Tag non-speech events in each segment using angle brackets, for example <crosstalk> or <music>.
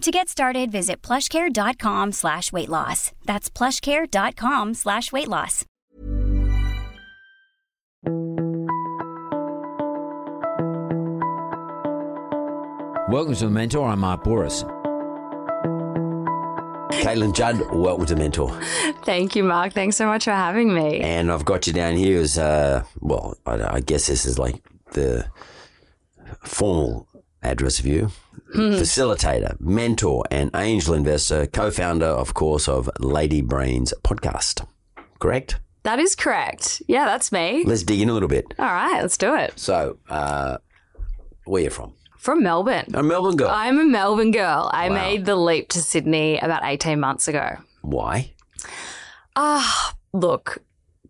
To get started, visit plushcare.com slash weight loss. That's plushcare.com slash weight loss. Welcome to the Mentor. I'm Mark Bouris. Caitlin Judd, welcome to the Mentor. Thank you, Mark. Thanks so much for having me. And I've got you down here as, uh, well, I, I guess this is like the formal address of you. Facilitator, mentor, and angel investor, co founder, of course, of Lady Brains podcast. Correct? That is correct. Yeah, that's me. Let's dig in a little bit. All right, let's do it. So, uh, where you from? From Melbourne. A Melbourne girl. I'm a Melbourne girl. I Wow. made the leap to Sydney about 18 months ago. Why? Ah, look,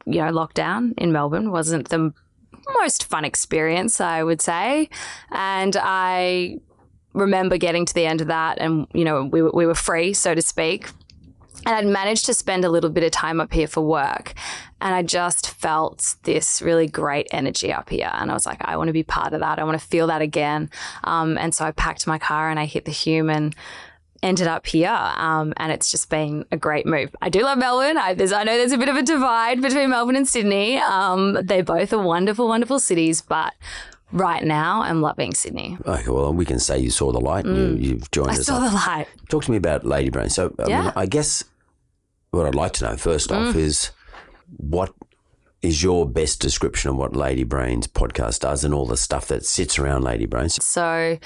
you know, lockdown in Melbourne wasn't the most fun experience, I would say. And I remember getting to the end of that and, you know, we, we were free, so to speak. And I'd managed to spend a little bit of time up here for work. And I just felt this really great energy up here. And I was like, I want to be part of that. I want to feel that again. Um, and so I packed my car and I hit the human ended up here, um, and it's just been a great move. I do love Melbourne. I, I know there's a bit of a divide between Melbourne and Sydney. Um, they both are wonderful, wonderful cities, but right now I'm loving Sydney. Okay, well, we can say you saw the light and you, you've joined Mm. I us. saw up. the light. Talk to me about Lady Brains. So, I, mean, I guess what I'd like to know first off is what is your best description of what Lady Brains podcast does and all the stuff that sits around Lady Brains? So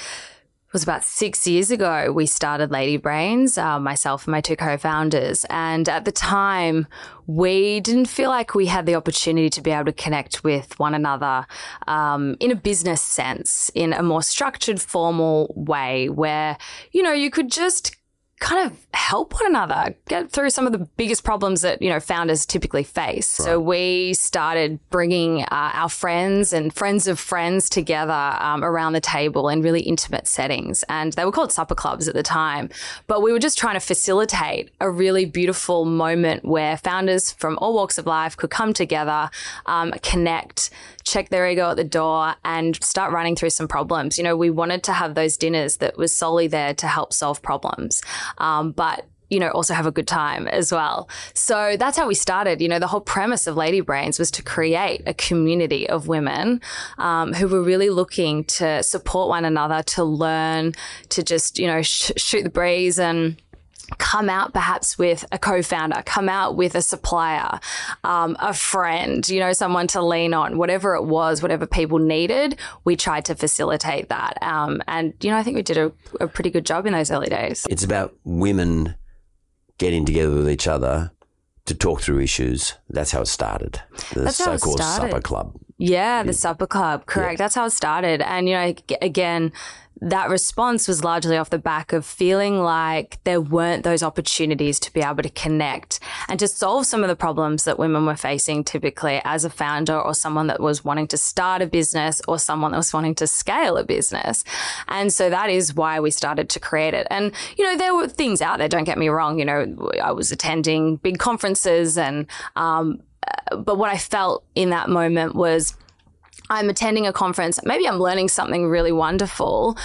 was about six years ago we started Lady Brains, uh, myself and my two co-founders. And at the time, we didn't feel like we had the opportunity to be able to connect with one another um, in a business sense, in a more structured, formal way, where you know you could just kind of help one another get through some of the biggest problems that you know founders typically face. So we started bringing uh, our friends and friends of friends together um, around the table in really intimate settings. And they were called supper clubs at the time but we were just trying to facilitate a really beautiful moment where founders from all walks of life could come together um, connect check their ego at the door and start running through some problems. You know, we wanted to have those dinners that was solely there to help solve problems, um, but you know, also have a good time as well. So that's how we started. You know, the whole premise of Lady Brains was to create a community of women um, who were really looking to support one another, to learn, to just, you know, sh- shoot the breeze and come out perhaps with a co-founder come out with a supplier um, a friend you know someone to lean on whatever it was whatever people needed we tried to facilitate that um, and you know i think we did a, a pretty good job in those early days It's about women getting together with each other to talk through issues. That's how it started. The That's so-called started. supper club. Yeah, the supper club. Correct. That's how it started. And, you know, again, that response was largely off the back of feeling like there weren't those opportunities to be able to connect and to solve some of the problems that women were facing typically as a founder or someone that was wanting to start a business or someone that was wanting to scale a business. And so that is why we started to create it. And, you know, there were things out there, don't get me wrong. You know, I was attending big conferences and, um, but what I felt in that moment was I'm attending a conference, maybe I'm learning something really wonderful,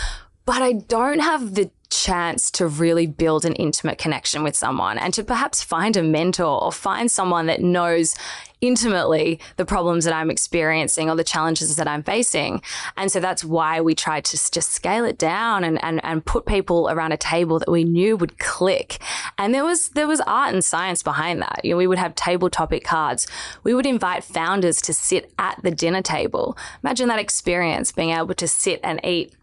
but I don't have the chance to really build an intimate connection with someone and to perhaps find a mentor or find someone that knows intimately the problems that I'm experiencing or the challenges that I'm facing. And so that's why we tried to just scale it down and, and, and put people around a table that we knew would click. And there was, there was art and science behind that. You know, we would have table topic cards. We would invite founders to sit at the dinner table. Imagine that experience being able to sit and eat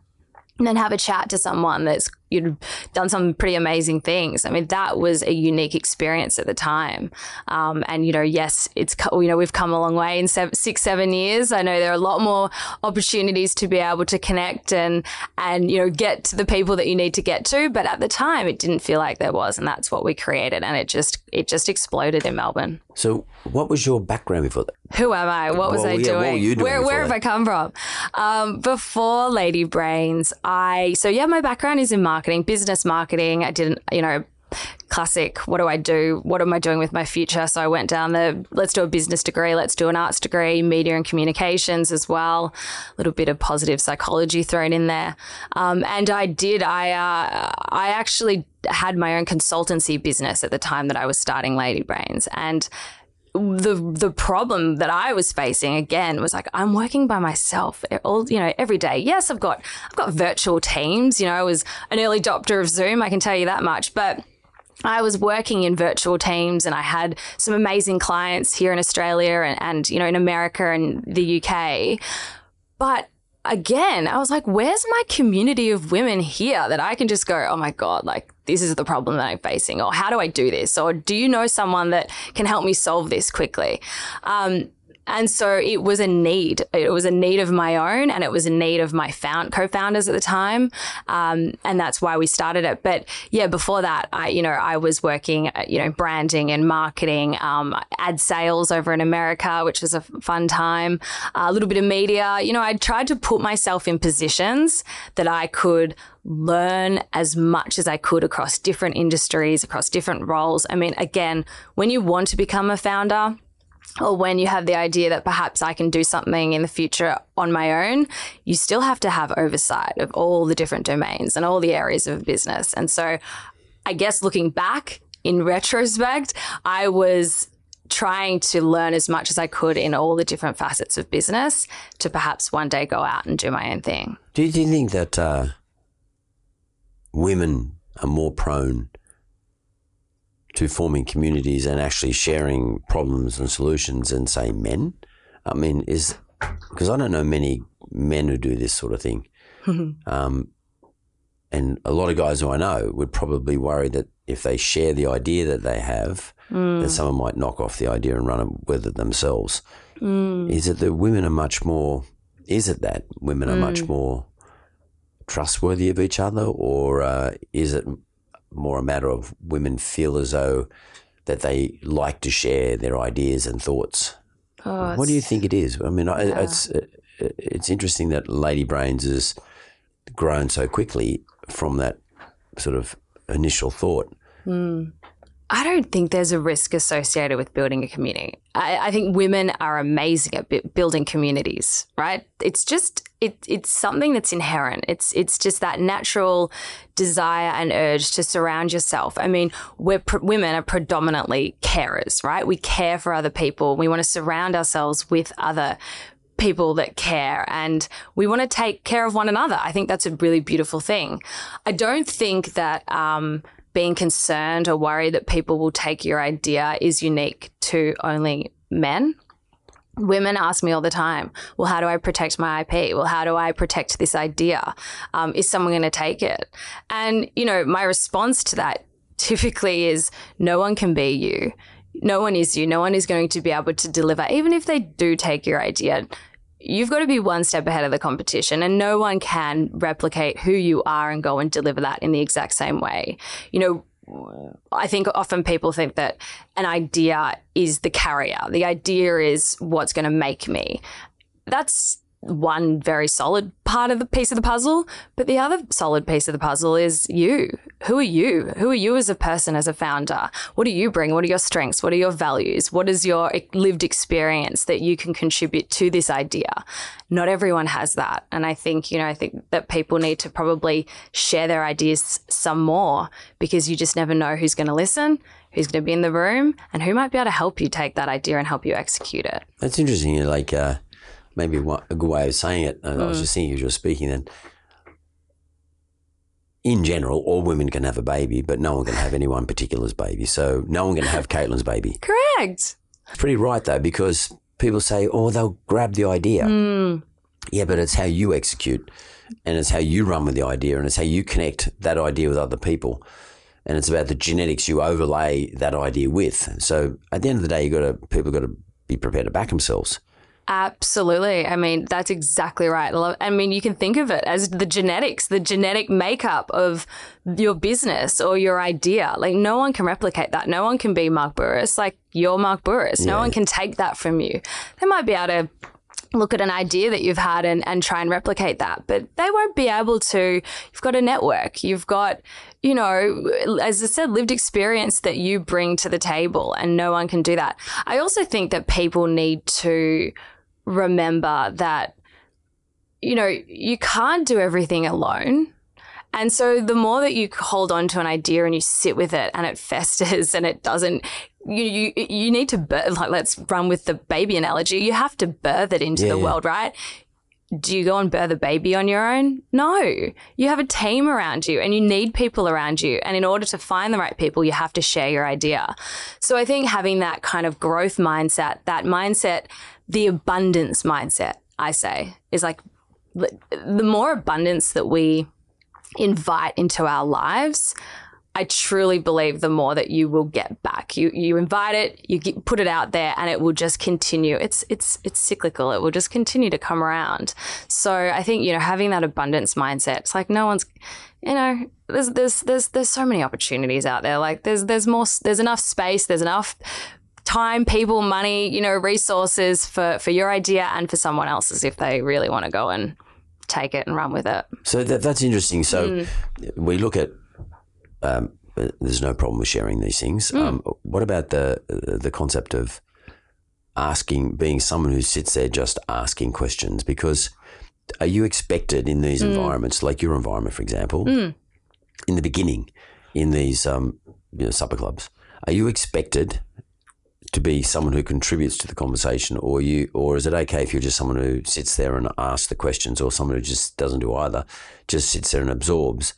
and then have a chat to someone that's you'd done some pretty amazing things. I mean, that was a unique experience at the time. Um, and you know, yes, it's you know we've come a long way in seven, six, seven years. I know there are a lot more opportunities to be able to connect and and you know get to the people that you need to get to. But at the time, it didn't feel like there was, and that's what we created, and it just it just exploded in Melbourne. So, what was your background before that? Who am I? What was Well, I yeah, doing? what were you doing where where have? I come from? Um, before Lady Brains, I so yeah, my background is in marketing, business marketing. I didn't, you know, classic. What do I do? What am I doing with my future? So I went down the let's do a business degree, let's do an arts degree, media and communications as well. A little bit of positive psychology thrown in there, um, and I did. I uh, I actually had my own consultancy business at the time that I was starting Lady Brains, and the the problem that I was facing again was like I'm working by myself eh, all you know every day. Yes, I've got I've got virtual teams. You know, I was an early adopter of Zoom. I can tell you that much, but. I was working in virtual teams and I had some amazing clients here in Australia and, and you know in America and the UK. But again, I was like, where's my community of women here that I can just go, oh my God, like this is the problem that I'm facing, or how do I do this? Or do you know someone that can help me solve this quickly? Um, and so it was a need. It was a need of my own, and it was a need of my found co-founders at the time, um, and that's why we started it. But yeah, before that, I you know I was working, you know, branding and marketing, um, ad sales over in America, which was a fun time. Uh, a little bit of media. You know, I tried to put myself in positions that I could learn as much as I could across different industries, across different roles. I mean, again, when you want to become a founder or when you have the idea that perhaps I can do something in the future on my own, you still have to have oversight of all the different domains and all the areas of business. And so I guess looking back in retrospect, I was trying to learn as much as I could in all the different facets of business to perhaps one day go out and do my own thing. Do you, think that uh, women are more prone to forming communities and actually sharing problems and solutions and say, men? I mean, is because I don't know many men who do this sort of thing. <laughs> um, and a lot of guys who I know would probably worry that if they share the idea that they have, that someone might knock off the idea and run with it themselves. Is it that women are much more? Is it that women are much more trustworthy of each other, or uh, is it more a matter of women feel as though that they like to share their ideas and thoughts? Oh, what do you think it is? I mean, I it's uh, it's interesting that Lady Brains has grown so quickly from that sort of initial thought. Hmm. I don't think there's a risk associated with building a community. I, I think women are amazing at bu- building communities, right? It's just it, it's something that's inherent. It's it's just that natural desire and urge to surround yourself. I mean, we're women are predominantly carers, right? We care for other people. We want to surround ourselves with other people that care and we want to take care of one another. I think that's a really beautiful thing. I don't think that um, being concerned or worried that people will take your idea is unique to only men. Women ask me all the time, well, how do I protect my IP? Well, how do I protect this idea? Um, is someone going to take it? And, you know, my response to that typically is no one can be you. No one is you. No one is going to be able to deliver. Even if they do take your idea, you've got to be one step ahead of the competition and no one can replicate who you are and go and deliver that in the exact same way. You know, I think often people think that an idea is the carrier. The idea is what's going to make me. That's one very solid part of the piece of the puzzle, but the other solid piece of the puzzle is you. Who are you? Who are you as a person, as a founder? What do you bring? What are your strengths? What are your values? What is your lived experience that you can contribute to this idea? Not everyone has that. And I think, you know, I think that people need to probably share their ideas some more because you just never know who's going to listen, who's going to be in the room, and who might be able to help you take that idea and help you execute it. That's interesting. You like, uh, maybe a good way of saying it. And I was mm. just thinking as you were speaking then. In general, all women can have a baby, but no one can have any one particular's baby. So no one can have Caitlin's baby. <laughs> Correct. It's pretty right though, because people say, "Oh, they'll grab the idea." Hmm. Yeah, but it's how you execute, and it's how you run with the idea, and it's how you connect that idea with other people, and it's about the genetics you overlay that idea with. So at the end of the day, you got to people got to be prepared to back themselves. Absolutely. I mean, that's exactly right. I, mean, you can think of it as the genetics, the genetic makeup of your business or your idea. Like, no one can replicate that. No one can be Mark Bouris. Like, you're Mark Bouris. No one can take that from you. They might be able to look at an idea that you've had and, and try and replicate that, but they won't be able to. You've got a network. You've got, you know, as I said, lived experience that you bring to the table, and no one can do that. I also think that people need to remember that, you know, you can't do everything alone. And so the more that you hold on to an idea and you sit with it and it <laughs> festers and it doesn't, you you, you need to birth, like let's run with the baby analogy. You have to birth it into Yeah, the yeah. world, right? Do you go and birth a baby on your own? No. You have a team around you and you need people around you. And in order to find the right people, you have to share your idea. So I think having that kind of growth mindset, that mindset, the abundance mindset, I say, is like the the more abundance that we invite into our lives, I truly believe the more that you will get back. You you invite it, you get, put it out there, and it will just continue. It's it's it's cyclical. It will just continue to come around. So I think you know having that abundance mindset. It's like no one's, you know, there's there's there's there's so many opportunities out there. Like there's there's more there's enough space. There's enough time, people, money, you know, resources for for your idea and for someone else's if they really want to go and take it and run with it. So that, that's interesting. So Mm. we look at um, there's no problem with sharing these things. Mm. Um, what about the the concept of asking, being someone who sits there just asking questions? Because are you expected in these Mm. environments, like your environment, for example, in the beginning, in these um, you know, supper clubs, are you expected to be someone who contributes to the conversation, or you, or is it okay if you're just someone who sits there and asks the questions, or someone who just doesn't do either, just sits there and absorbs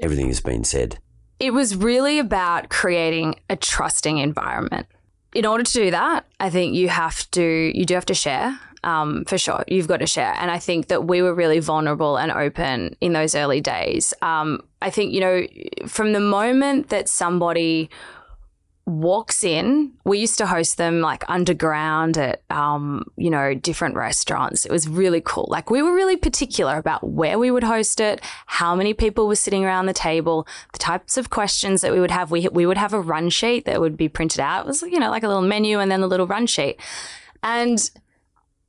everything that's been said? It was really about creating a trusting environment. In order to do that, I think you have to you do have to share. Um, for sure, you've got to share, and I think that we were really vulnerable and open in those early days. Um, I think you know from the moment that somebody walks in, we used to host them like underground at, um, you know, different restaurants. It was really cool. Like we were really particular about where we would host it, how many people were sitting around the table, the types of questions that we would have. We, we would have a run sheet that would be printed out. It was, you know, like a little menu and then a little run sheet. And,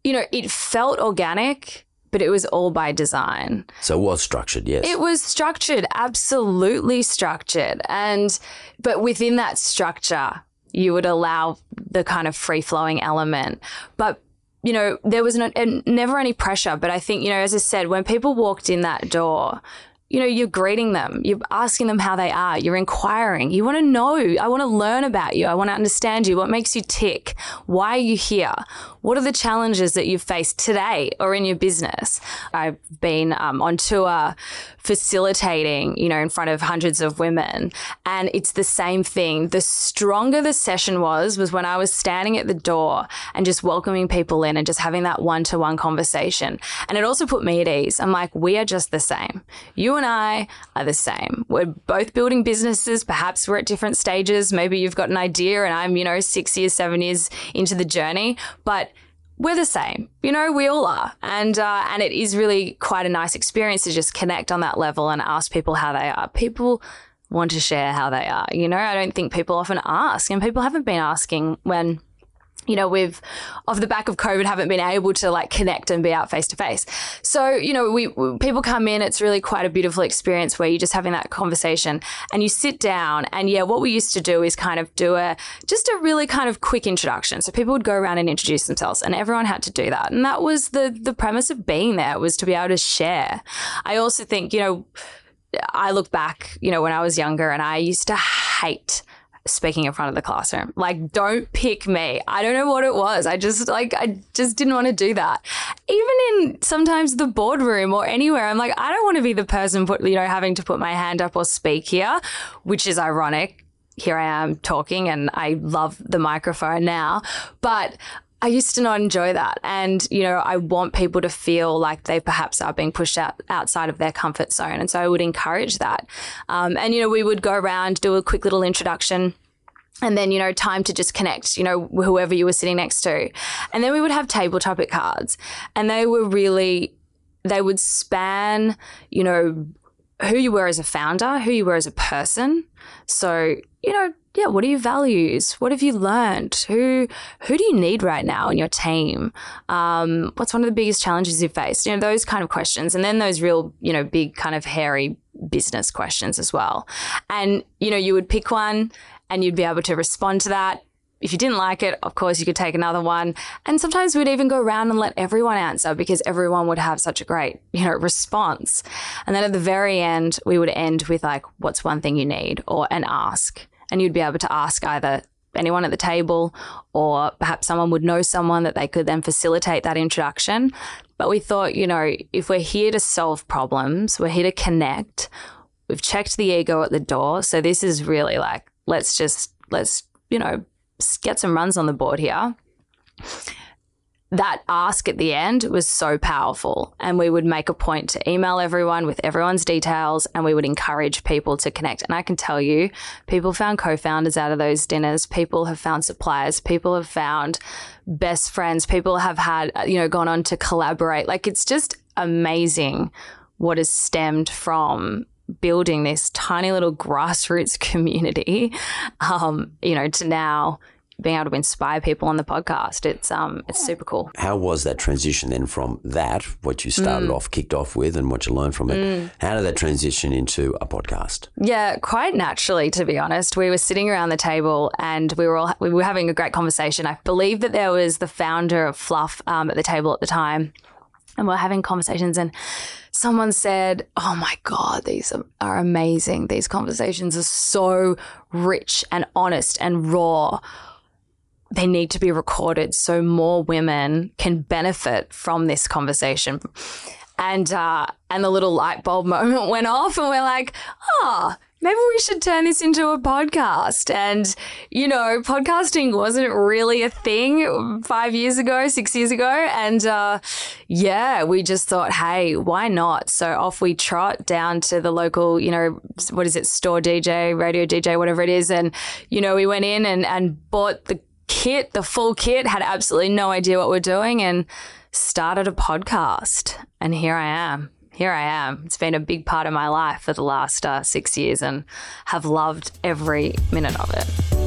you know, it felt organic, but it was all by design. So it was structured, yes. It was structured, absolutely structured. And, but within that structure, you would allow the kind of free flowing element. But, you know, there was no, never any pressure. But I think, you know, as I said, when people walked in that door, you know, you're greeting them, you're asking them how they are, you're inquiring. You want to know, I want to learn about you, I want to understand you. What makes you tick? Why are you here? What are the challenges that you've faced today or in your business? I've been um, on tour facilitating, you know, in front of hundreds of women, and it's the same thing. The stronger the session was, was when I was standing at the door and just welcoming people in and just having that one to one conversation. And it also put me at ease. I'm like, we are just the same. You and I are the same. We're both building businesses. Perhaps we're at different stages. Maybe you've got an idea and I'm, you know, six years, seven years into the journey, but we're the same. You know, we all are. And uh, and it is really quite a nice experience to just connect on that level and ask people how they are. People want to share how they are. You know, I don't think people often ask, and people haven't been asking when you know, we've off the back of COVID haven't been able to like connect and be out face to face. So, you know, we, we, people come in, it's really quite a beautiful experience where you're just having that conversation and you sit down and yeah, what we used to do is kind of do a just a really kind of quick introduction. So people would go around and introduce themselves and everyone had to do that. And that was the the premise of being there was to be able to share. I also think, you know, I look back, you know, when I was younger and I used to hate speaking in front of the classroom. Like, don't pick me. I don't know what it was. I just like I just didn't want to do that. Even in sometimes the boardroom or anywhere, I'm like, I don't want to be the person put you know having to put my hand up or speak here, which is ironic. Here I am talking, and I love the microphone now, but. I used to not enjoy that. And, you know, I want people to feel like they perhaps are being pushed out outside of their comfort zone. And so I would encourage that. Um, and, you know, we would go around, do a quick little introduction and then you know time to just connect you know whoever you were sitting next to and then we would have table topic cards and they were really they would span you know who you were as a founder who you were as a person so you know yeah, what are your values? What have you learned? Who who do you need right now in your team? Um, what's one of the biggest challenges you've faced? You know, those kind of questions, and then those real, you know, big kind of hairy business questions as well. And you know, you would pick one, and you'd be able to respond to that. If you didn't like it, of course, you could take another one. And sometimes we'd even go around and let everyone answer because everyone would have such a great, you know, response. And then at the very end, we would end with like, what's one thing you need or an ask and you'd be able to ask either anyone at the table or perhaps someone would know someone that they could then facilitate that introduction. But we thought, you know, if we're here to solve problems, we're here to connect. We've checked the ego at the door. So this is really like, let's just, let's, you know, get some runs on the board here that ask at the end was so powerful. And we would make a point to email everyone with everyone's details and we would encourage people to connect. And I can tell you, people found co founders out of those dinners, people have found suppliers, people have found best friends, people have had, you know, gone on to collaborate. Like it's just amazing what has stemmed from building this tiny little grassroots <laughs> community, um, you know, to now being able to inspire people on the podcast. It's um it's super cool. How was that transition then from that, what you started mm. off, kicked off with, and what you learned from it? Mm. How did that transition into a podcast? Yeah, quite naturally, to be honest. We were sitting around the table and we were all we were having a great conversation. I believe that there was the founder of Fluff um, at the table at the time, and we we're having conversations and someone said, Oh my God, these are amazing. These conversations are so rich and honest and raw they need to be recorded so more women can benefit from this conversation. And uh, and the little light bulb <laughs> moment went off, and we're like, oh, maybe we should turn this into a podcast. And, you know, podcasting wasn't really a thing five years ago, six years ago. And uh, yeah, we just thought, hey, why not? So off we trot down to the local, you know, what is it, store DJ, radio DJ, whatever it is. And, you know, we went in and, and bought the kit, the full kit, had absolutely no idea what we're doing and started a podcast. And here I am. Here I am. It's been a big part of my life for the last uh, six years and have loved every minute of it.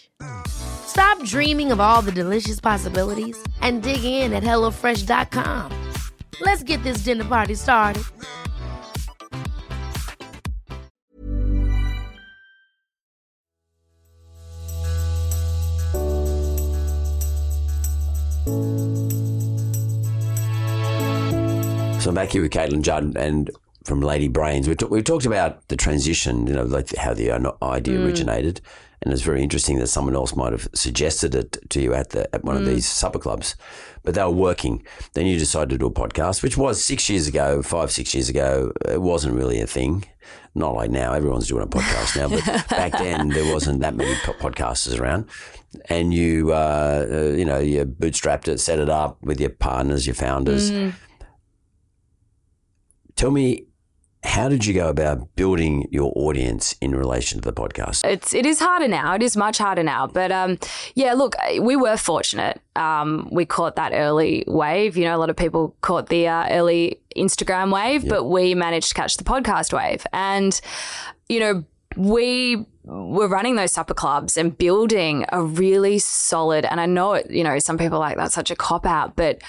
Stop dreaming of all the delicious possibilities and dig in at HelloFresh.com. Let's get this dinner party started. So I'm back here with Caitlin Judd and from Lady Brains. We, t- we talked about the transition, you know, like how the idea Mm. And it's very interesting that someone else might have suggested it to you at the at one Mm. of these supper clubs, but they were working. Then you decided to do a podcast, which was six years ago, five six years ago. It wasn't really a thing. Not like now, everyone's doing a podcast now, but <laughs> back then there wasn't that many po- podcasters around. And you, uh, uh, you know, you bootstrapped it, set it up with your partners, your founders. Mm. Tell me, how did you go about building your audience in relation to the podcast? It's it is harder now. It is much harder now. But um, yeah, look, we were fortunate. Um, we caught that early wave. You know, a lot of people caught the uh, early Instagram wave, but we managed to catch the podcast wave. And you know, we were running those supper clubs and building a really solid. And I know it. You know, some people are like that's such a cop out, but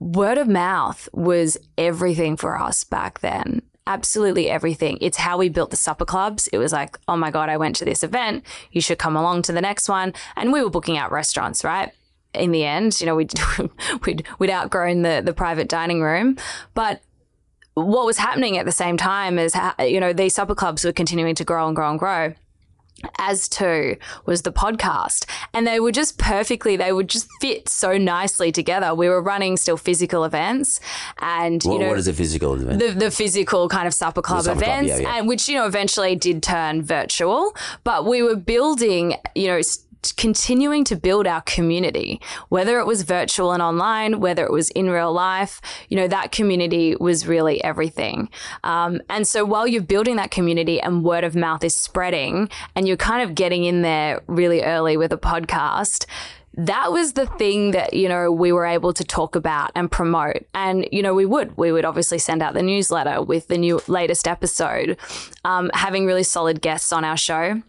word of mouth was everything for us back then. Absolutely everything. It's how we built the supper clubs. It was like, oh my God, I went to this event. You should come along to the next one. And we were booking out restaurants, right? In the end, you know, we'd, <laughs> we'd, we'd outgrown the, the private dining room. But what was happening at the same time is, ha- you know, these supper clubs were continuing to grow and grow and grow as to was the podcast and they were just perfectly they would just fit so nicely together we were running still physical events and What, you know what is a physical event? the, the physical kind of supper club supper club, events, yeah, yeah. and which you know eventually did turn virtual. But we were building, you know. Continuing to build our community, whether it was virtual and online, whether it was in real life, you know, that community was really everything. Um, and so while you're building that community and word of mouth is spreading and you're kind of getting in there really early with a podcast, that was the thing that you know we were able to talk about and promote and you know we would we would obviously send out the newsletter with the new latest episode um, having really solid guests on our show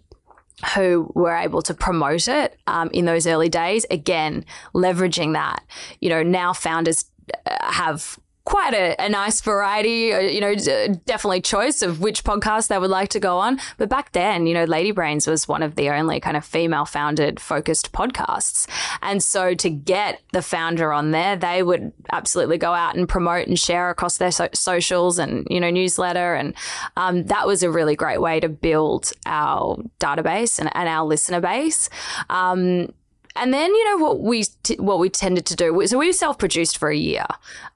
who were able to promote it um, in those early days. Again leveraging that you know now founders uh, have quite a, a nice variety, uh, you know, definitely choice of which podcast they would like to go on. But back then, you know, Lady Brains was one of the only kind of female founded focused podcasts. And so to get the founder on there, they would absolutely go out and promote and share across their so- socials and, you know, newsletter. And um, that was a really great way to build our database and, and our listener base. Um, and then you know what we t- what we tended to do. So we self produced for a year,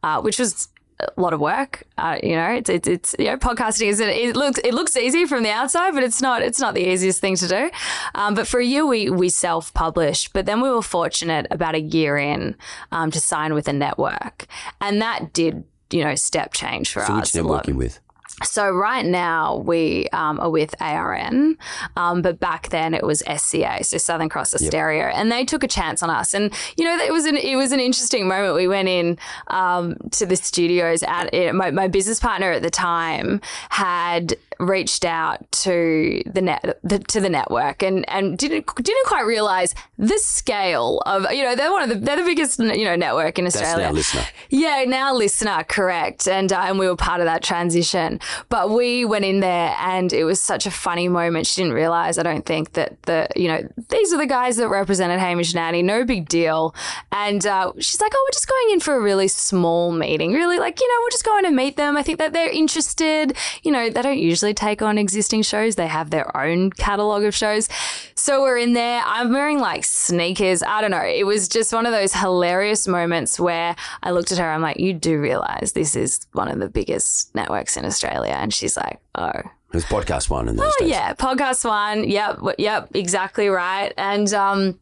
uh, which was a lot of work. Uh, you know, it's, it's it's you know podcasting is it looks it looks easy from the outside, but it's not it's not the easiest thing to do. Um, but for a year we we self published, but then we were fortunate about a year in um, to sign with a network, and that did you know step change for so us. which network you with? So right now we um, are with ARN, um, but back then it was SCA, so Southern Cross Austereo, and they took a chance on us. And you know, it was an it was an interesting moment. We went in um, to the studios. At it, my, my business partner at the time had reached out to the net the, to the network and and didn't didn't quite realize the scale of you know they're one of the they're the biggest you know network in That's Australia. now listener. Yeah, now listener, correct. And uh, and we were part of that transition. But we went in there and it was such a funny moment. She didn't realize, I don't think, that the, you know, these are the guys that represented Hamish and Andy, no big deal. And uh, she's like, oh, we're just going in for a really small meeting. Really, like, you know, we're just going to meet them. I think that they're interested. You know, they don't usually take on existing shows, they have their own catalogue of shows. So we're in there. I'm wearing like sneakers. I don't know. It was just one of those hilarious moments where I looked at her. I'm like, you do realize this is one of the biggest networks in Australia. And she's like, oh, It was podcast one in those Oh days. yeah, podcast one. Yep, yep, exactly right. And um,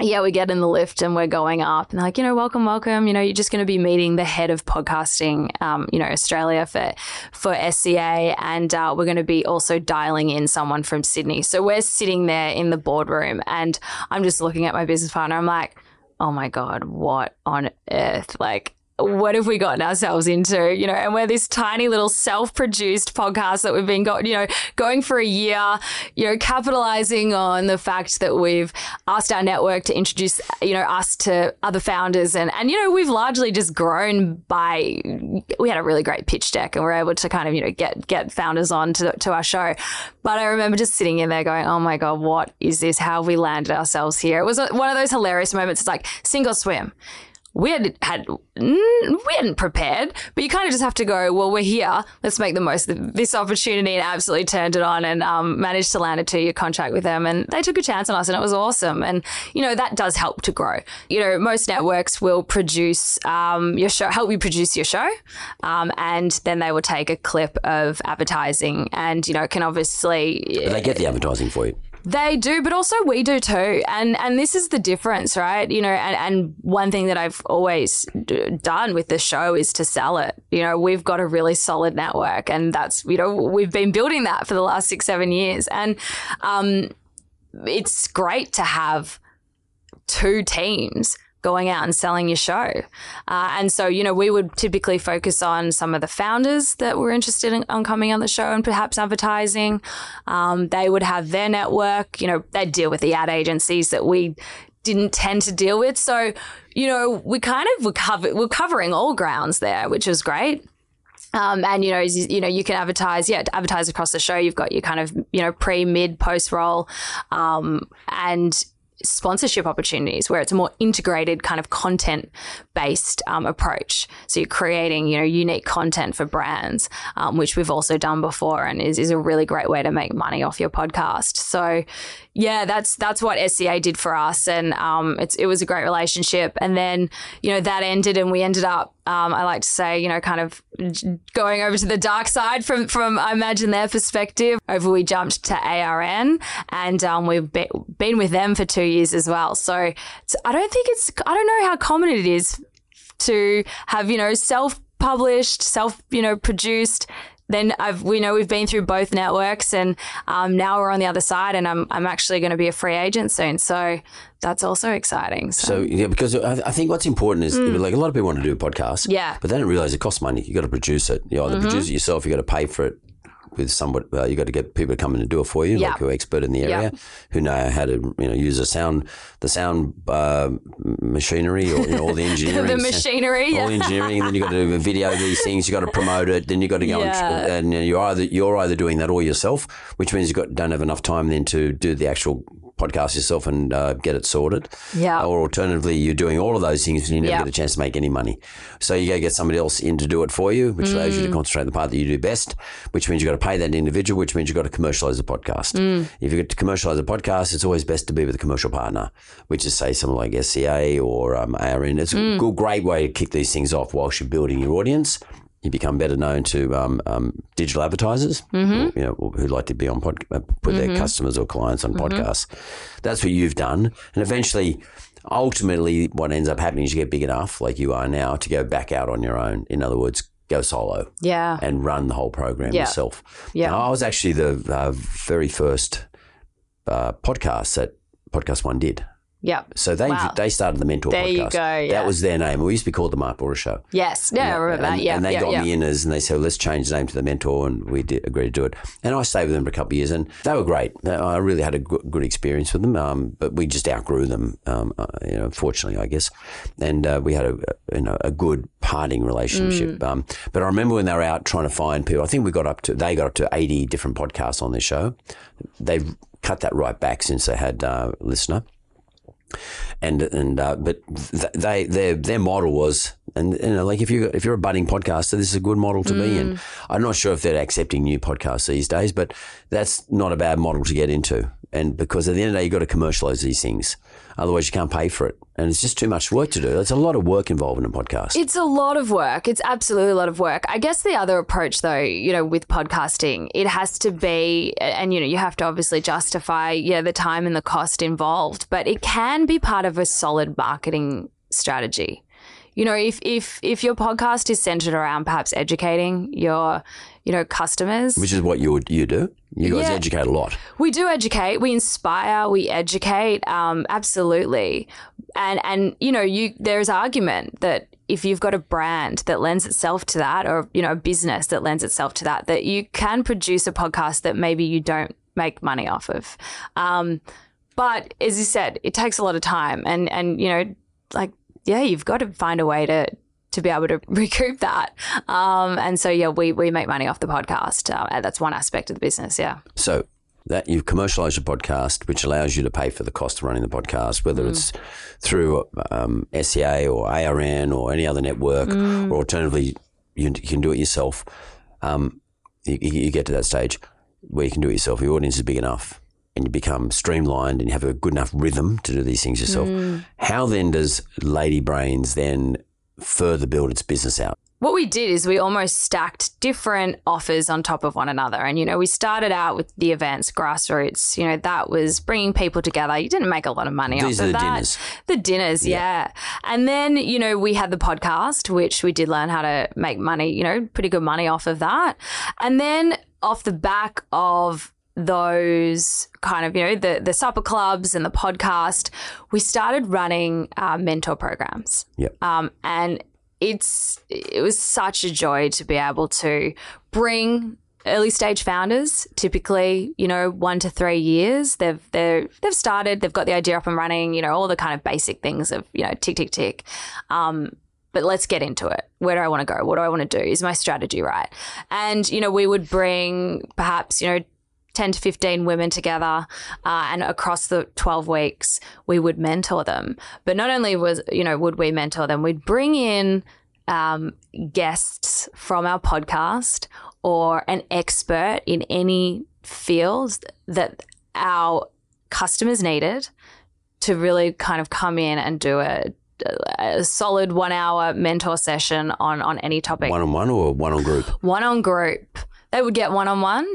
yeah, we get in the lift and we're going up, and like, you know, welcome, welcome. You know, you're just going to be meeting the head of podcasting, um, you know, Australia for for SCA, and uh, we're going to be also dialing in someone from Sydney. So we're sitting there in the boardroom, and I'm just looking at my business partner. I'm like, oh my god, what on earth, like what have we gotten ourselves into? You know, and we're this tiny little self-produced podcast that we've been got, you know, going for a year, you know, capitalizing on the fact that we've asked our network to introduce, you know, us to other founders and and you know, we've largely just grown by we had a really great pitch deck and we're able to kind of, you know, get get founders on to to our show. But I remember just sitting in there going, "Oh my god, what is this? How have we landed ourselves here?" It was one of those hilarious moments. It's like sink or swim we had had we hadn't prepared, but you kind of just have to go. Well, we're here. Let's make the most of this opportunity, and absolutely turned it on, and um, managed to land a two year contract with them. And they took a chance on us, and it was awesome. And you know that does help to grow. You know, most networks will produce um, your show, help you produce your show, um, and then they will take a clip of advertising, and you know can obviously they get the advertising for you. They do, but also we do too. And and this is the difference, right? You know, and, and one thing that I've always done with the show is to sell it. You know, we've got a really solid network, and that's you know we've been building that for the last six seven years, and um, it's great to have two teams going out and selling your show. Uh, and so, you know, we would typically focus on some of the founders that were interested in on coming on the show and perhaps advertising. Um, they would have their network, you know, they'd deal with the ad agencies that we didn't tend to deal with. So, you know, we kind of were, cover- we're covering all grounds there, which was great. Um, and you know, you, you know, you can advertise, yeah, advertise across the show. You've got your kind of, you know, pre, mid, post roll, um, and sponsorship opportunities where it's a more integrated kind of content based um, approach. So you're creating, you know, unique content for brands, um, which we've also done before, and is, is a really great way to make money off your podcast. So yeah, that's that's what SCA did for us, and um, it's it was a great relationship. And then you know that ended, and we ended up. Um, I like to say, you know, kind of going over to the dark side from from I imagine their perspective. Over we jumped to ARN, and um, we've be, been with them for two years as well. So I don't think it's I don't know how common it is to have you know self published, self you know produced then I've we know we've been through both networks, and um, now we're on the other side, and I'm I'm actually going to be a free agent soon, so that's also exciting. So, So yeah, because I, I think what's important is like a lot of people want to do a podcast, Mm. Yeah. Mm-hmm. but they don't realize it costs money. You got to produce it. You either produce it yourself, you got to pay for it with somebody. Uh, you got to get people to come in and do it for you, like who are expert in the area, who know how to you know use the sound, the sound uh, machinery or you know, all the <laughs> engineering, the machinery, all yeah. the engineering, and then you got to do video these things. You got to promote it. Then you got to go Yeah. and, and you're either you're either doing that all yourself, which means you got don't have enough time then to do the actual podcast yourself and uh, get it sorted. Yeah. Or alternatively, you're doing all of those things and you never Yeah. get a chance to make any money. So you to get somebody else in to do it for you, which allows Mm. you to concentrate on the part that you do best, which means you've got to pay that individual, which means you've got to commercialize the podcast. Mm. If you get to commercialize a podcast, it's always best to be with a commercial partner, which is say someone like SCA or um, ARN. It's Mm. a good, great way to kick these things off whilst you're building your audience. You become better known to um, um, digital advertisers, Mm-hmm. you know, who like to be on pod, uh, put their customers or clients on Mm-hmm. podcasts. That's what you've done, and eventually, ultimately, what ends up happening is you get big enough, like you are now, to go back out on your own. In other words, go solo yeah, and run the whole program Yeah. yourself. Yeah. Now, I was actually the uh, very first uh, podcast that Podcast One did. Yeah, So they Wow. they started the Mentor There podcast. you go, yeah. That was their name. We used to be called the Mark Bouris Show. yes, yeah, I remember and, that. Yeah, and they yeah, got yeah. me in as, and they said, let's change the name to the Mentor, and we did agree to do it. And I stayed with them for a couple of years, and they were great. I really had a good, good experience with them, um, but we just outgrew them, um, uh, you know, fortunately, I guess. And uh, we had a you know a good parting relationship. Mm. Um, but I remember when they were out trying to find people. I think we got up to they got up to eighty different podcasts on their show. They've cut that right back since they had uh, listener and and uh, but th- they their their model was and you know like if you if you're a budding podcaster this is a good model to be in. I'm not sure if they're accepting new podcasts these days but that's not a bad model to get into and because at the end of the day you've got to commercialize these things otherwise you can't pay for it and it's just too much work to do there's a lot of work involved in a podcast It's a lot of work. It's absolutely a lot of work. I guess the other approach, though, you know, with podcasting, it has to be, and you know, you have to obviously justify, yeah, the time and the cost involved, but it can be part of a solid marketing strategy. You know, if if if your podcast is centered around perhaps educating your, you know, customers, which is what you you do you guys Yeah. educate a lot we do educate, we inspire, we educate, um, absolutely. And and you know, you there's argument that if you've got a brand that lends itself to that, or you know, a business that lends itself to that, that you can produce a podcast that maybe you don't make money off of. Um, but as you said, it takes a lot of time, and and you know, like yeah, you've got to find a way to to be able to <laughs> recoup that. Um, and so yeah, we we make money off the podcast. Uh, that's one aspect of the business. Yeah. so that you've commercialized your podcast, which allows you to pay for the cost of running the podcast, whether it's through um, SCA or ARN or any other network, or alternatively, you, you can do it yourself. Um, you, you get to that stage where you can do it yourself. Your audience is big enough and you become streamlined and you have a good enough rhythm to do these things yourself. Mm. How then does Lady Brains then further build its business out? what we did is we almost stacked different offers on top of one another. And, you know, we started out with the events, grassroots, you know, that was bringing people together. You didn't make a lot of money These off are of the that. dinners. The dinners, yeah. And then, you know, we had the podcast, which we did learn how to make money, you know, pretty good money off of that. And then off the back of those kind of, you know, the, the supper clubs and the podcast, we started running uh, mentor programs. Yep. Um, and it's it was such a joy to be able to bring early stage founders typically you know one to three years they've they're, they've started they've got the idea up and running you know all the kind of basic things of you know tick tick tick um, but let's get into it. Where do I want to go? What do I want to do? Is my strategy right? And, you know, we would bring perhaps, you know, 10 to 15 women together uh, and across the 12 weeks we would mentor them but not only was you know would we mentor them we'd bring in um, guests from our podcast or an expert in any field that our customers needed to really kind of come in and do a, a solid one hour mentor session on on any topic One on one or one on group? one on group. They would get one on one,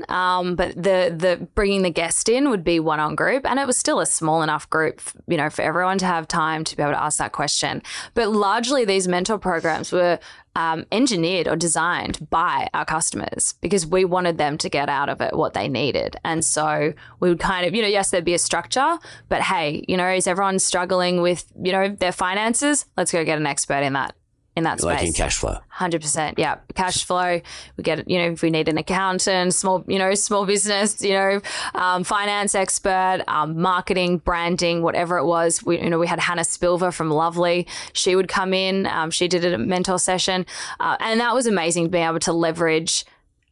but the the bringing the guest in would be one on group, and it was still a small enough group, you know, for everyone to have time to be able to ask that question. But largely, these mentor programs were um, engineered or designed by our customers because we wanted them to get out of it what they needed, and so we would kind of, you know, yes, there'd be a structure, but hey, you know, is everyone struggling with, you know, their finances? Let's go get an expert in that in that Like in cash flow. Hundred percent, yeah. Cash flow. We get, you know, if we need an accountant, small, you know, small business, you know, um, finance expert, um, marketing, branding, whatever it was. We, you know, we had Hannah Spilver from Lovely. She would come in. Um, she did a mentor session, uh, and that was amazing. Being able to leverage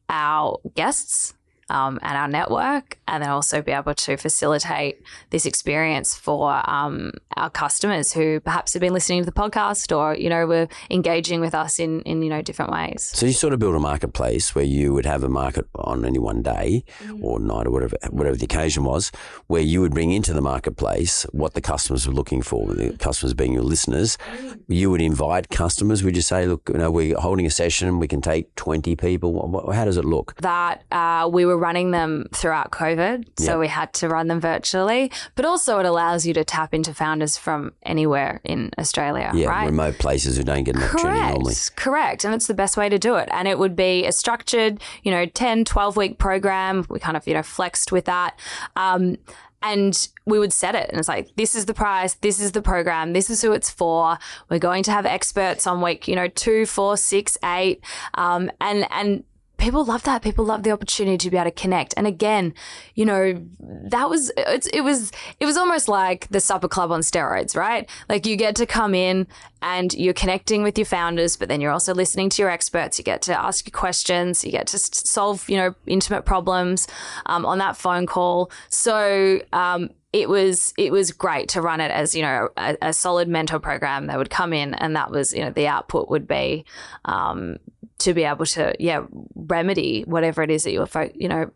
our guests um, and our network, and then also be able to facilitate this experience for um, our customers who perhaps have been listening to the podcast or you know were engaging with us in in you know different ways. So you sort of build a marketplace where you would have a market on any one day or night or whatever whatever the occasion was, where you would bring into the marketplace what the customers were looking for. The customers being your listeners, you would invite customers. Would you say, look, you know, we're holding a session, we can take twenty people. How does it look? that uh, we were running them throughout COVID. So we had to run them virtually. But also, it allows you to tap into founders from anywhere in Australia, Yeah, right? remote places who don't get an opportunity Correct. normally. Correct. And it's the best way to do it. And it would be a structured, you know, 10, 12 week program. We kind of, you know, flexed with that. Um, and we would set it and it's like this is the price this is the program this is who it's for we're going to have experts on week you know two four six eight um, and and people love that. People love the opportunity to be able to connect. And again you know that was it's, it was it was almost like the supper club on steroids right? Like you get to come in and you're connecting with your founders but then you're also listening to your experts. You get to ask your questions. You get to solve you know intimate problems um, on that phone call. So um, it was it was great to run it as you know a, a solid mentor program they would come in and that was you know the output would be um, to be able to yeah remedy whatever it is that you were fo- you know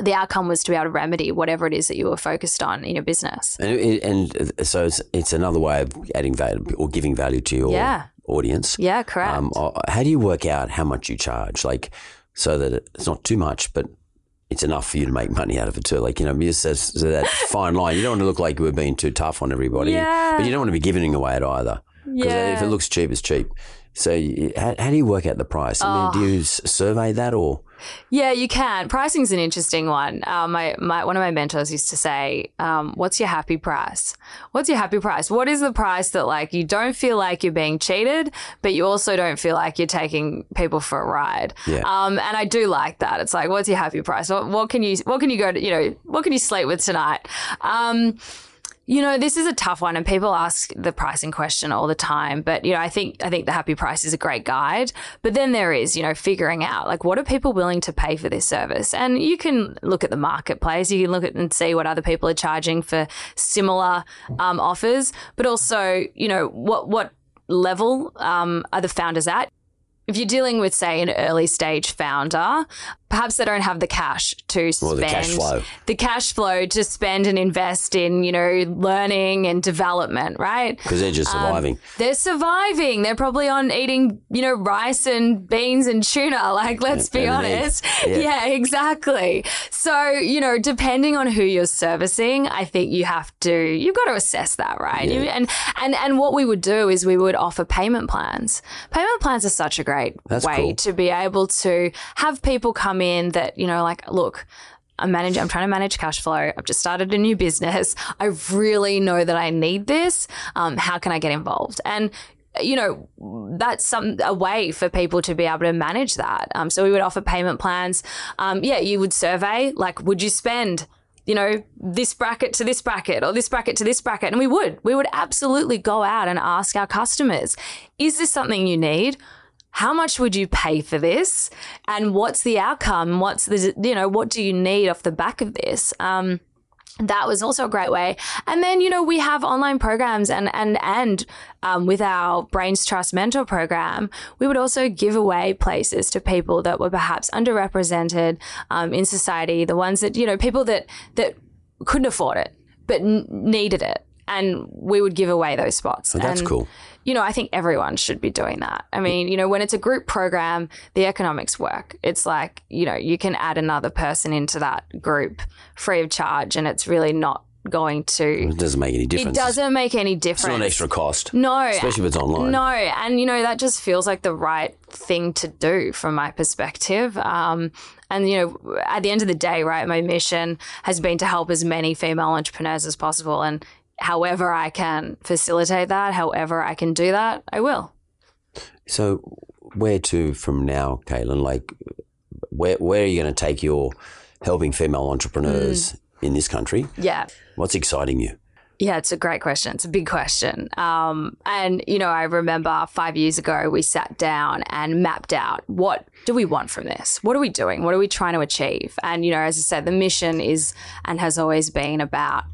the outcome was to be able to remedy whatever it is that you were focused on in your business And, and so it's, it's another way of adding value or giving value to your Yeah. audience. yeah correct Um, uh, how do you work out how much you charge? Like, so that it's not too much, but it's enough for you to make money out of it too. Like, you know, it's just so that <laughs> fine line. You don't want to look like we're being too tough on everybody, Yeah. but you don't want to be giving away it either. Because if it looks cheap, it's cheap. So, how, how do you work out the price? I mean, do you survey that or? Yeah, you can. Pricing's an interesting one. Uh, my, my one of my mentors used to say, um, "What's your happy price? What's your happy price? What is the price that like you don't feel like you're being cheated, but you also don't feel like you're taking people for a ride?" Yeah. Um, and I do like that. It's like, what's your happy price? What, what can you what can you go to? You know, what can you sleep with tonight? Um, You know, this is a tough one, and people ask the pricing question all the time. But you know, I think I think the Happy Price is a great guide. But then there is, you know, figuring out like what are people willing to pay for this service, and you can look at the marketplace. You can look at and see what other people are charging for similar um, offers, but also, you know, what what level um, are the founders at? If you're dealing with, say, an early stage founder, perhaps they don't have the cash to spend Or the cash flow. the cash flow to spend and invest in, you know, learning and development, right? Because they're just Um, surviving. They're surviving. They're probably on eating, you know, rice and beans and tuna. <laughs> Like, let's be and honest. Yeah. <laughs> Yeah. exactly. So, you know, depending on who you're servicing, I think you have to, you've got to assess that, right? You- and, and, and what we would do is we would offer payment plans. Payment plans are such a great That's way cool. to be able to have people come in that, you know, like, look, I'm managing, I'm trying to manage cash flow. I've just started a new business. I really know that I need this. Um, how can I get involved? And you know that's some a way for people to be able to manage that. Um, so we would offer payment plans. Um, yeah, you would survey like, would you spend you know, this bracket to this bracket or this bracket to this bracket. And we would, we would absolutely go out and ask our customers, is this something you need? How much would you pay for this? And what's the outcome? What's the, you know, what do you need off the back of this? Um, that was also a great way. And then, you know, we have online programs and and and um, with our Brains Trust Mentor program, we would also give away places to people that were perhaps underrepresented um, in society, the ones that you know, people that that couldn't afford it but needed it, and we would give away those spots. Oh, that's And, cool. You know, I think everyone should be doing that. I mean, you know, when it's a group program, the economics work. It's like, you know, you can add another person into that group free of charge, and it's really not going to. It doesn't make any difference. It doesn't make any difference. It's not an extra cost. No, Especially if it's online. No, and you know that just feels like the right thing to do from my perspective. Um, and you know, at the end of the day, right, my mission has been to help as many female entrepreneurs as possible, and however I can facilitate that, however I can do that, I will. So, where to from now, Caitlin? Like, where where are you going to take your helping female entrepreneurs Mm. in this country? Yeah. What's exciting you? Yeah, it's a great question. It's a big question. Um, and, you know, I remember five years ago, we sat down and mapped out what do we want from this? What are we doing? What are we trying to achieve? And, you know, as I said, the mission is and has always been about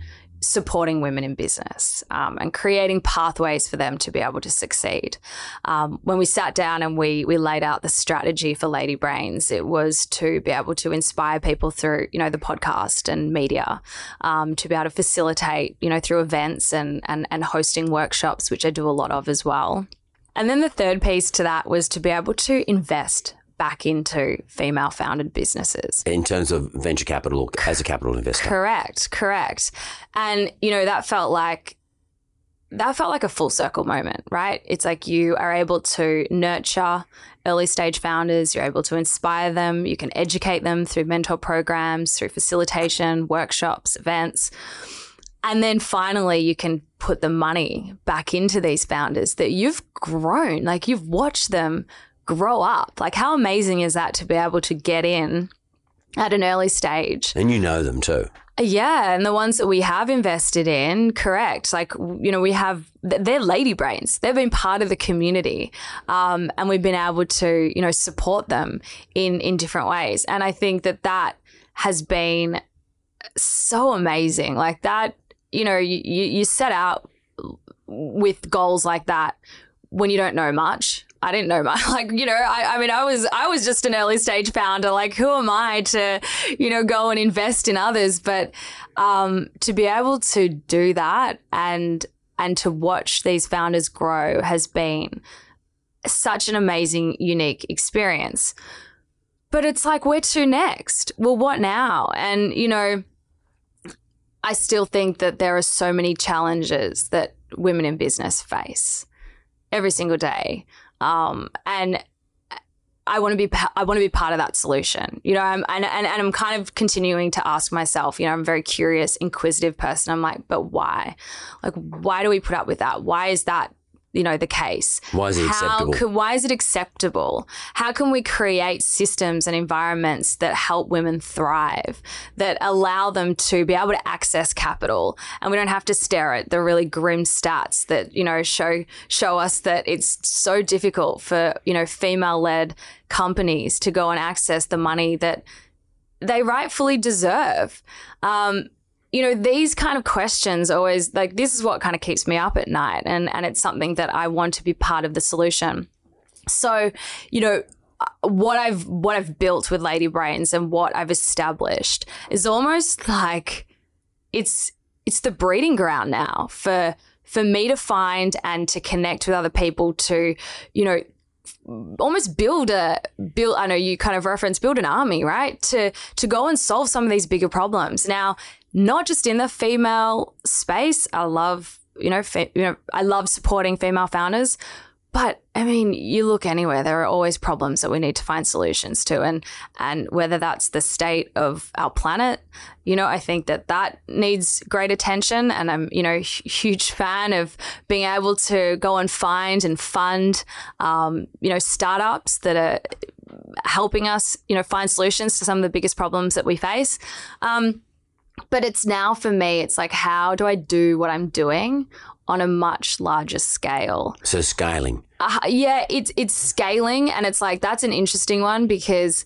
supporting women in business um, and creating pathways for them to be able to succeed. Um, when we sat down and we we laid out the strategy for Lady Brains, it was to be able to inspire people through you know the podcast and media, um, to be able to facilitate you know through events and and and hosting workshops, which I do a lot of as well. And then the third piece to that was to be able to invest back into female founded businesses. In terms of venture capital as a capital investor. Correct, correct. And you know, that felt like that felt like a full circle moment, right? It's like you are able to nurture early stage founders, you're able to inspire them, you can educate them through mentor programs, through facilitation, workshops, events. And then finally, you can put the money back into these founders that you've grown. Like you've watched them grow up. Like, how amazing is that to be able to get in at an early stage? And you know them too. Yeah, and the ones that we have invested in, correct. Like, you know, we have, they're lady brains. They've been part of the community. Um, and we've been able to, you know, support them in, in different ways. And I think that that has been so amazing. Like that, you know, you, you you set out with goals like that when you don't know much. I didn't know my <laughs> Like, you know, I, I mean, I was, I was just an early stage founder. Like, who am I to, you know, go and invest in others? But, um, to be able to do that and, and to watch these founders grow has been such an amazing, unique experience. But it's like, where to next? Well, what now? And, you know, I still think that there are so many challenges that women in business face every single day. Um, and I want to be I want to be part of that solution. You know, I'm, and, and and I'm kind of continuing to ask myself. You know, I'm a very curious, inquisitive person. I'm like, but why? Like, why do we put up with that? Why is that you know the case. Why is it How acceptable? can- why is it acceptable? How can we create systems and environments that help women thrive that allow them to be able to access capital? And we don't have to stare at the really grim stats that you know show show us that it's so difficult for you know female led companies to go and access the money that they rightfully deserve. Um, you know these kind of questions always like this is what kind of keeps me up at night and and it's something that I want to be part of the solution so you know uh, what I've what I've built with Lady Brains and what I've established is almost like it's it's the breeding ground now for for me to find and to connect with other people to you know almost build a build I know you kind of reference build an army, right? To to go and solve some of these bigger problems. Now, not just in the female space. I love, you know, fe- you know, I love supporting female founders, but I mean, you look anywhere, there are always problems that we need to find solutions to, and and whether that's the state of our planet, you know, I think that that needs great attention, and I'm you know huge fan of being able to go and find and fund, um, you know, startups that are helping us, you know, find solutions to some of the biggest problems that we face. Um, but it's now for me, it's like, how do I do what I'm doing on a much larger scale? So scaling. Uh, yeah, it's it's scaling, and it's like that's an interesting one because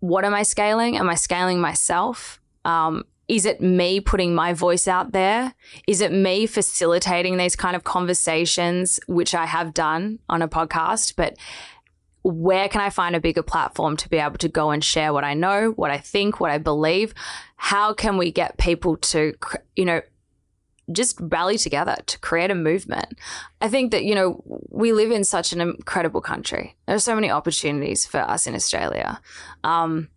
what am I scaling? Am I scaling myself? Um, is it me putting my voice out there? Is it me facilitating these kind of conversations, which I have done on a podcast? But where can I find a bigger platform to be able to go and share what I know, what I think, what I believe? How can we get people to, you know, just rally together to create a movement? I think that, you know, we live in such an incredible country. There are so many opportunities for us in Australia. Um,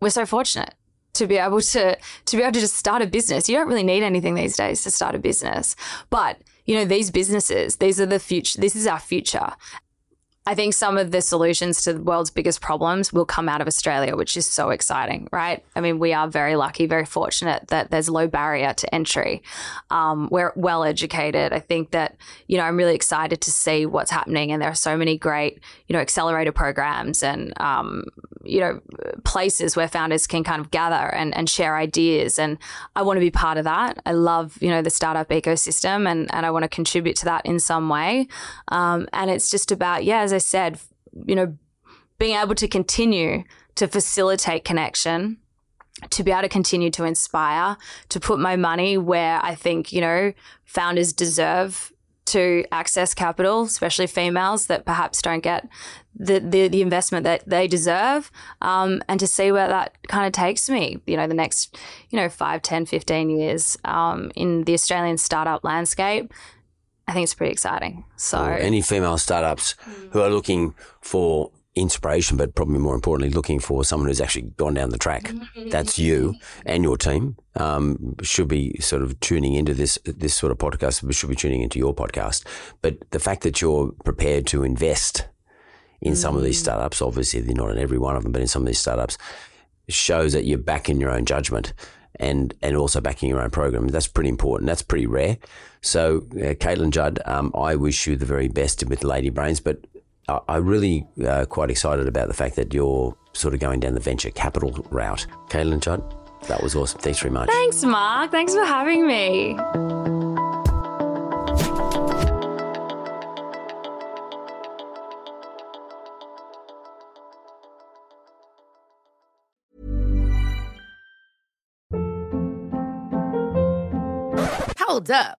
we're so fortunate to be able to to be able to just start a business. You don't really need anything these days to start a business. But, you know, these businesses, these are the future. This is our future. I think some of the solutions to the world's biggest problems will come out of Australia, which is so exciting, right? I mean, we are very lucky, very fortunate that there's low barrier to entry. Um, we're well educated. I think that, you know, I'm really excited to see what's happening. And there are so many great, you know, accelerator programs and, um, you know, places where founders can kind of gather and, and share ideas. And I want to be part of that. I love, you know, the startup ecosystem and, and I want to contribute to that in some way. Um, and it's just about, yeah, as I said, you know, being able to continue to facilitate connection, to be able to continue to inspire, to put my money where I think, you know, founders deserve to access capital, especially females that perhaps don't get the, the, the investment that they deserve, um, and to see where that kind of takes me, you know, the next, you know, 5, 10, 15 years um, in the Australian startup landscape. I think it's pretty exciting. So, or any female startups who are looking for inspiration, but probably more importantly, looking for someone who's actually gone down the track. That's you and your team. Um, should be sort of tuning into this this sort of podcast. should be tuning into your podcast. But the fact that you're prepared to invest in some of these startups, obviously they're not in every one of them, but in some of these startups, shows that you're backing your own judgment and and also backing your own program. That's pretty important. That's pretty rare. So, uh, Caitlin Judd, um, I wish you the very best with Lady Brains, but I, I really uh, quite excited about the fact that you're sort of going down the venture capital route. Caitlin Judd, that was awesome. Thanks very much. thanks, Mark. Thanks for having me. Hold up.